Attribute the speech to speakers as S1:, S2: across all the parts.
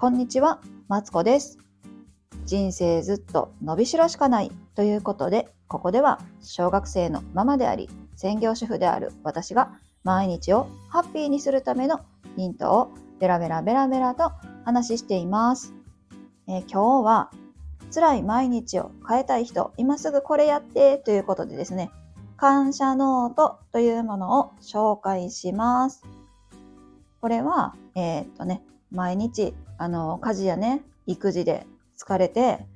S1: こんにちは、マツコです。人生ずっと伸びしろしかないということで、ここでは小学生のママであり、専業主婦である私が毎日をハッピーにするためのヒントをベラベラベラベラと話しています。えー今日は辛い毎日を変えたい人、今すぐこれやってということでですね、感謝ノートというものを紹介します。これは、えーっとね、毎日、あの、家事やね、育児で疲れて、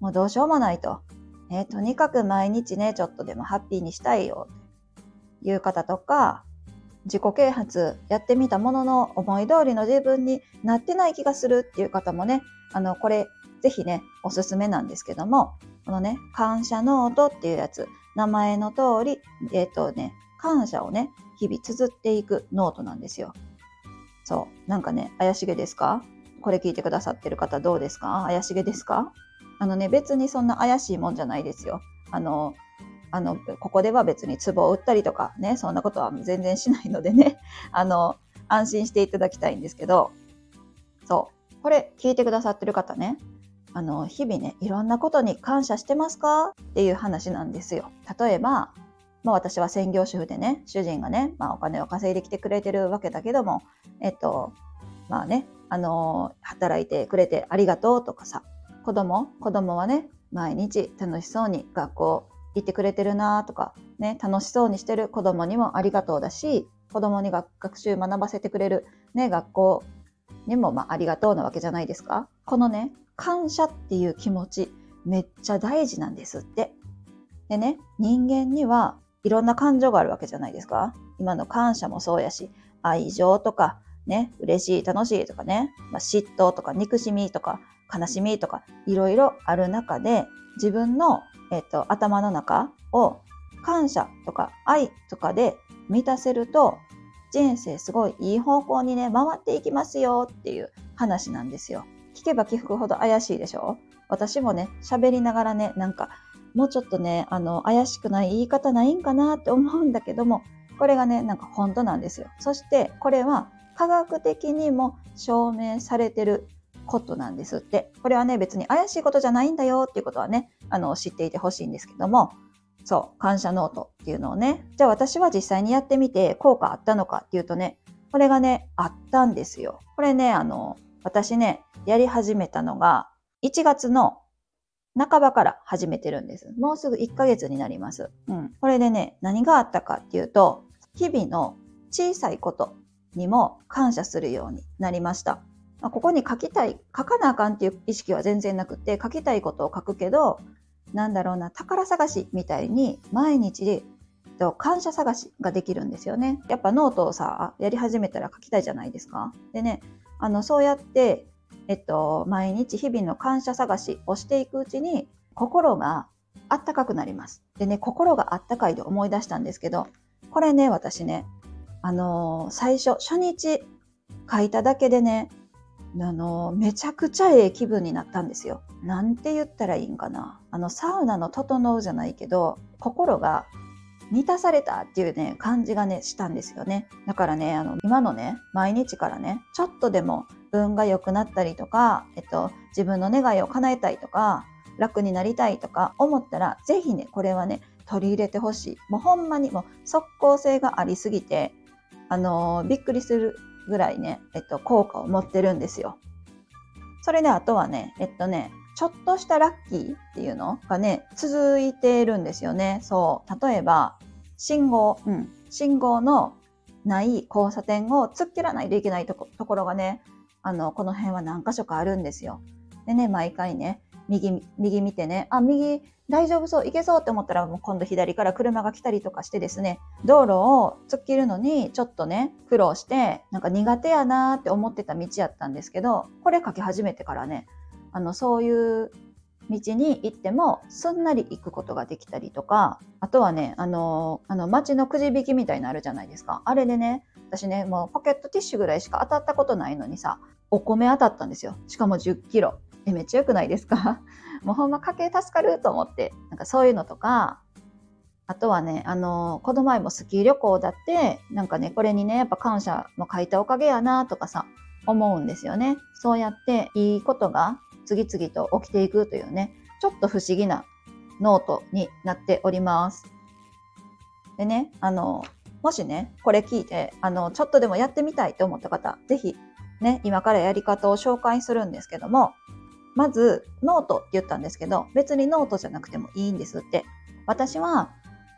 S1: もうどうしようもないと。えとにかく毎日ね、ちょっとでもハッピーにしたいよ、という方とか、自己啓発やってみたものの思い通りの自分になってない気がするっていう方もね、あの、これ、ぜひね、おすすめなんですけども、このね、感謝ノートっていうやつ、名前の通り、えっ、とね、感謝をね、日々綴っていくノートなんですよ。そう。なんかね、怪しげですか？これ聞いてくださってる方どうですか？怪しげですか？あのね、別にそんな怪しいもんじゃないですよ。あの、あの、ここでは別に壺を売ったりとかね、そんなことは全然しないのでね、あの、安心していただきたいんですけど、そう。これ聞いてくださってる方ね、あの、日々ね、いろんなことに感謝してますか？っていう話なんですよ。例えば、まあ私は専業主婦でね、主人がね、まあお金を稼いできてくれてるわけだけども、えっと、まあね、あの、働いてくれてありがとうとかさ、子供、子供はね、毎日楽しそうに学校行ってくれてるなとか、ね、楽しそうにしてる子供にもありがとうだし、子供に学習学ばせてくれる、ね、学校にも、まあ、ありがとうなわけじゃないですか。このね、感謝っていう気持ち、めっちゃ大事なんですって。でね、人間にはいろんな感情があるわけじゃないですか。今の感謝もそうやし、愛情とか、ね、嬉しい、楽しいとかね、まあ、嫉妬とか憎しみとか悲しみとかいろいろある中で自分の、えっと、頭の中を感謝とか愛とかで満たせると人生すごいいい方向にね回っていきますよっていう話なんですよ。聞けば聞くほど怪しいでしょ？私もね喋りながらねなんかもうちょっとねあの怪しくない言い方ないんかなって思うんだけどもこれがねなんか本当なんですよ。そしてこれは科学的にも証明されてることなんですって。これはね、別に怪しいことじゃないんだよっていうことはね、あの、知っていてほしいんですけども、そう、感謝ノートっていうのをね、じゃあ私は実際にやってみて効果あったのかっていうとね、これがね、あったんですよ。これね、あの、私ね、やり始めたのが、1月の半ばから始めてるんです。もうすぐ1ヶ月になります。うん。これでね、何があったかっていうと、日々の小さいことにも感謝するようになりました。まあここに書きたい、書かなあかんっていう意識は全然なくて、書きたいことを書くけど、なんだろうな、宝探しみたいに毎日と感謝探しができるんですよね。やっぱノートをさ、やり始めたら書きたいじゃないですか。でね、あの、そうやって、えっと、毎日日々の感謝探しをしていくうちに、心があったかくなります。でね、心があったかいで思い出したんですけど、これね、私ね、あの最初、初日書いただけでね、あのめちゃくちゃええ気分になったんですよ。なんて言ったらいいんかな。あの、サウナの整うじゃないけど、心が満たされたっていうね、感じがね、したんですよね。だからね、あの、今のね、毎日からね、ちょっとでも運が良くなったりとか、えっと、自分の願いを叶えたいとか、楽になりたいとか思ったら、ぜひね、これはね、取り入れてほしい。もうほんまにもう即効性がありすぎて、あのびっくりするぐらいね、えっと、効果を持ってるんですよ。それであとはね、えっとね、ちょっとしたラッキーっていうのがね、続いてるんですよね。そう。例えば、信号、うん。信号のない交差点を突っ切らないといけないとこところがね、あの、この辺は何箇所かあるんですよ。でね、毎回ね、右、右見てね、あ、右大丈夫そう、行けそうって思ったら、もう今度左から車が来たりとかしてですね、道路を突っ切るのにちょっとね、苦労して、なんか苦手やなーって思ってた道やったんですけど、これ書き始めてからね、あの、そういう道に行ってもすんなり行くことができたりとか、あとはね、あの、あの、街のくじ引きみたいなのあるじゃないですか。あれでね、私ね、もうポケットティッシュぐらいしか当たったことないのにさ、お米当たったんですよ。しかも10キロ。え、めっちゃ良くないですか？もうほんま家計助かると思って、なんかそういうのとか、あとはね、あの、この前もスキー旅行だって、なんかね、これにね、やっぱ感謝も書いたおかげやなとかさ、思うんですよね。そうやっていいことが次々と起きていくというね、ちょっと不思議なノートになっております。でね、あの、もしね、これ聞いて、あの、ちょっとでもやってみたいと思った方、ぜひ、ね、今からやり方を紹介するんですけども、まず、ノートって言ったんですけど、別にノートじゃなくてもいいんですって。私は、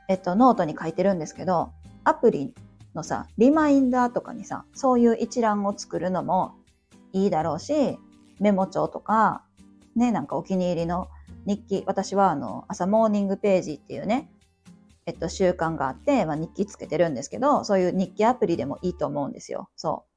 S1: えっと、ノートに書いてるんですけど、アプリのさ、リマインダーとかにさ、そういう一覧を作るのもいいだろうし、メモ帳とか、ね、なんかお気に入りの日記、私はあの、朝モーニングページっていうね、えっと、習慣があって、まあ、日記つけてるんですけど、そういう日記アプリでもいいと思うんですよ。そう。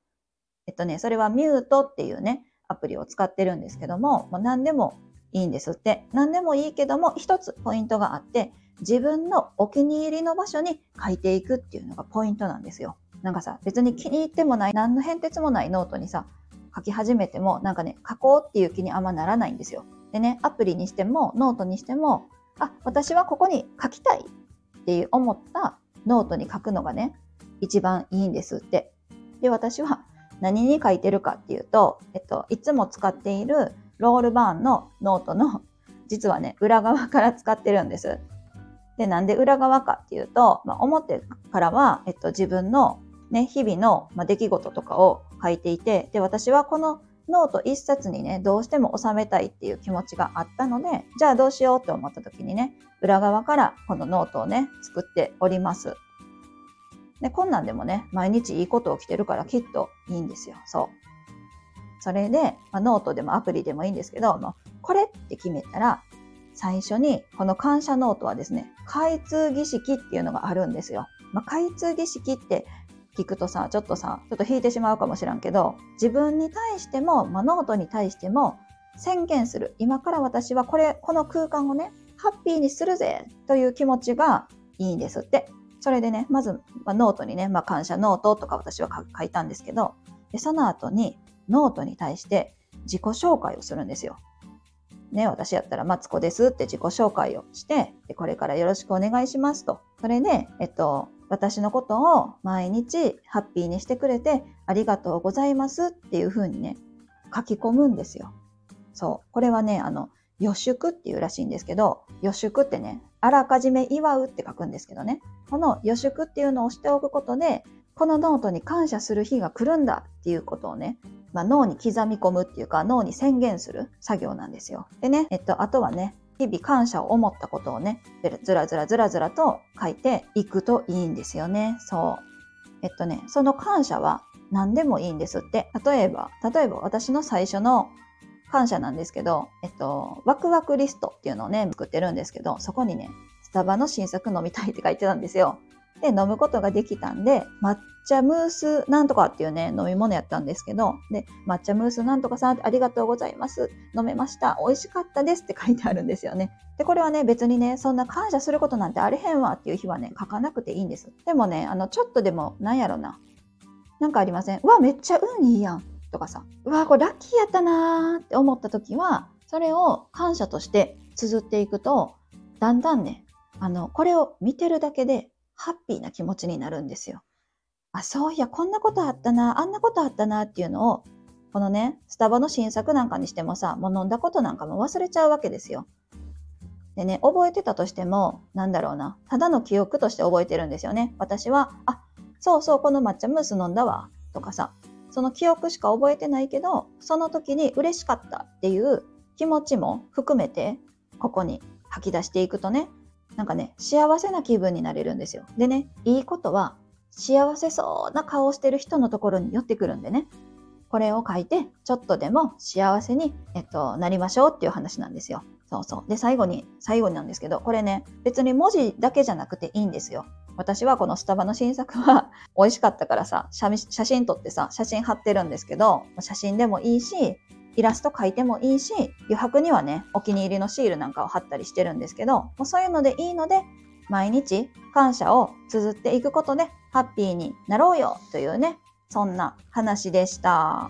S1: えっとね、それはミュートっていうね、アプリを使ってるんですけども、まあ、何でもいいんですって。何でもいいけども、一つポイントがあって、自分のお気に入りの場所に書いていくっていうのがポイントなんですよ。なんかさ、別に気に入ってもない、何の変哲もないノートにさ、書き始めても、なんかね、書こうっていう気にあんまならないんですよ。でね、アプリにしても、ノートにしても、あ、私はここに書きたいっていう思ったノートに書くのがね、一番いいんですって。で、私は何に書いてるかっていうと、えっと、いつも使っているロルバーンのノートの、実はね、裏側から使ってるんです。で、なんで裏側かっていうと、まあ、表からは、えっと、自分のね、日々の、ま、出来事とかを書いていて、で、私はこのノート一冊にね、どうしても収めたいっていう気持ちがあったので、じゃあどうしようって思った時にね、裏側からこのノートをね、作っております。で、こんなんでもね、毎日いいこと起きてるからきっといいんですよ。そう。それで、まあ、ノートでもアプリでもいいんですけど、もうこれって決めたら、最初にこの感謝ノートはですね、開通儀式っていうのがあるんですよ。まあ、開通儀式って聞くとさ、ちょっとさ、ちょっと引いてしまうかもしらんけど、自分に対しても、まあ、ノートに対しても宣言する。今から私はこれ、この空間をね、ハッピーにするぜという気持ちがいいんですって。それでね、まず、まあ、ノートにね、まあ、感謝ノートとか私は書いたんですけど、でその後にノートに対して自己紹介をするんですよ。ね、私やったら、マツコですって自己紹介をして、でこれからよろしくお願いしますと。それで、えっと、私のことを毎日ハッピーにしてくれてありがとうございますっていう風にね、書き込むんですよ。そう。これはね、あの、予祝っていうらしいんですけど、予祝ってね、あらかじめ祝うって書くんですけどね、この予祝っていうのをしておくことで、このノートに感謝する日が来るんだっていうことをね、まあ、脳に刻み込むっていうか脳に宣言する作業なんですよ。でね、えっと、あとはね、日々感謝を思ったことをね、ずらずらずらずらと書いていくといいんですよね。そう。えっとね、その感謝は何でもいいんですって。例えば、例えば私の最初の感謝なんですけど、えっと、ワクワクリストっていうのをね、作ってるんですけど、そこにね、スタバの新作飲みたいって書いてたんですよ。で、飲むことができたんで、抹茶ムースなんとかっていうね、飲み物やったんですけど、で、抹茶ムースなんとかさんありがとうございます。飲めました。美味しかったですって書いてあるんですよね。で、これはね、別にね、そんな感謝することなんてあれへんわっていう日はね、書かなくていいんです。でもね、あの、ちょっとでも、なんやろな。なんかありません？うわ、めっちゃ運いいやん。とかさ、うわ、これラッキーやったなーって思った時は、それを感謝として綴っていくと、だんだんね、あの、これを見てるだけでハッピーな気持ちになるんですよ。あ、そういや、こんなことあったな、あんなことあったなっていうのを、このね、スタバの新作なんかにしてもさ、もう飲んだことなんかも忘れちゃうわけですよ。でね、覚えてたとしても、なんだろうな、ただの記憶として覚えてるんですよね。私は、あ、そうそう、この抹茶ムース飲んだわ、とかさ、その記憶しか覚えてないけど、その時に嬉しかったっていう気持ちも含めて、ここに吐き出していくとね、なんかね、幸せな気分になれるんですよ。でね、いいことは、幸せそうな顔をしてる人のところに寄ってくるんでね、これを書いて、ちょっとでも幸せに、えっと、なりましょうっていう話なんですよ。そうそう。で、最後に、最後になんですけど、これね、別に文字だけじゃなくていいんですよ。私はこのスタバの新作は 美味しかったからさ、写真撮ってさ、写真貼ってるんですけど、写真でもいいし、イラスト描いてもいいし、余白にはね、お気に入りのシールなんかを貼ったりしてるんですけど、もうそういうのでいいので、毎日感謝を綴っていくことで、ハッピーになろうよというね、そんな話でした。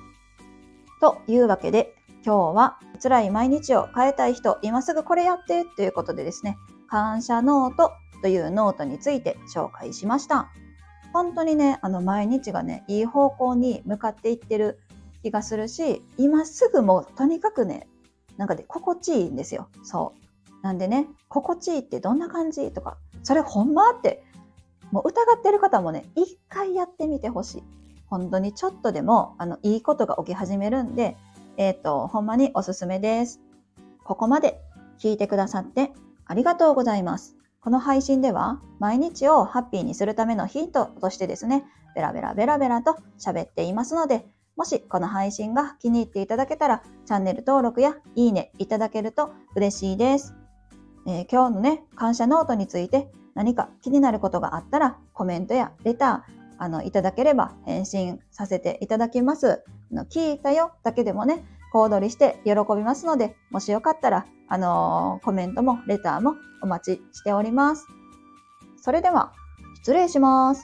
S1: というわけで、今日は辛い毎日を変えたい人、今すぐこれやってということでですね、感謝ノートというノートについて紹介しました。本当にね、あの毎日がね、いい方向に向かっていってる気がするし、今すぐもうとにかくね、なんかで心地いいんですよ。そう。なんでね、心地いいってどんな感じとか、それほんまって、もう疑ってる方もね、一回やってみてほしい。本当にちょっとでも、あの、いいことが起き始めるんで、えっ、ー、と、ほんまにおすすめです。ここまで聞いてくださってありがとうございます。この配信では毎日をハッピーにするためのヒントとしてですね、ベラベラベラベラと喋っていますので、もしこの配信が気に入っていただけたら、チャンネル登録やいいねいただけると嬉しいです。えー、今日のね、感謝ノートについて何か気になることがあったら、コメントやレター、あの、いただければ返信させていただきます。の聞いたよだけでもね、小躍りして喜びますので、もしよかったら、あのー、コメントもレターもお待ちしております。それでは、失礼します。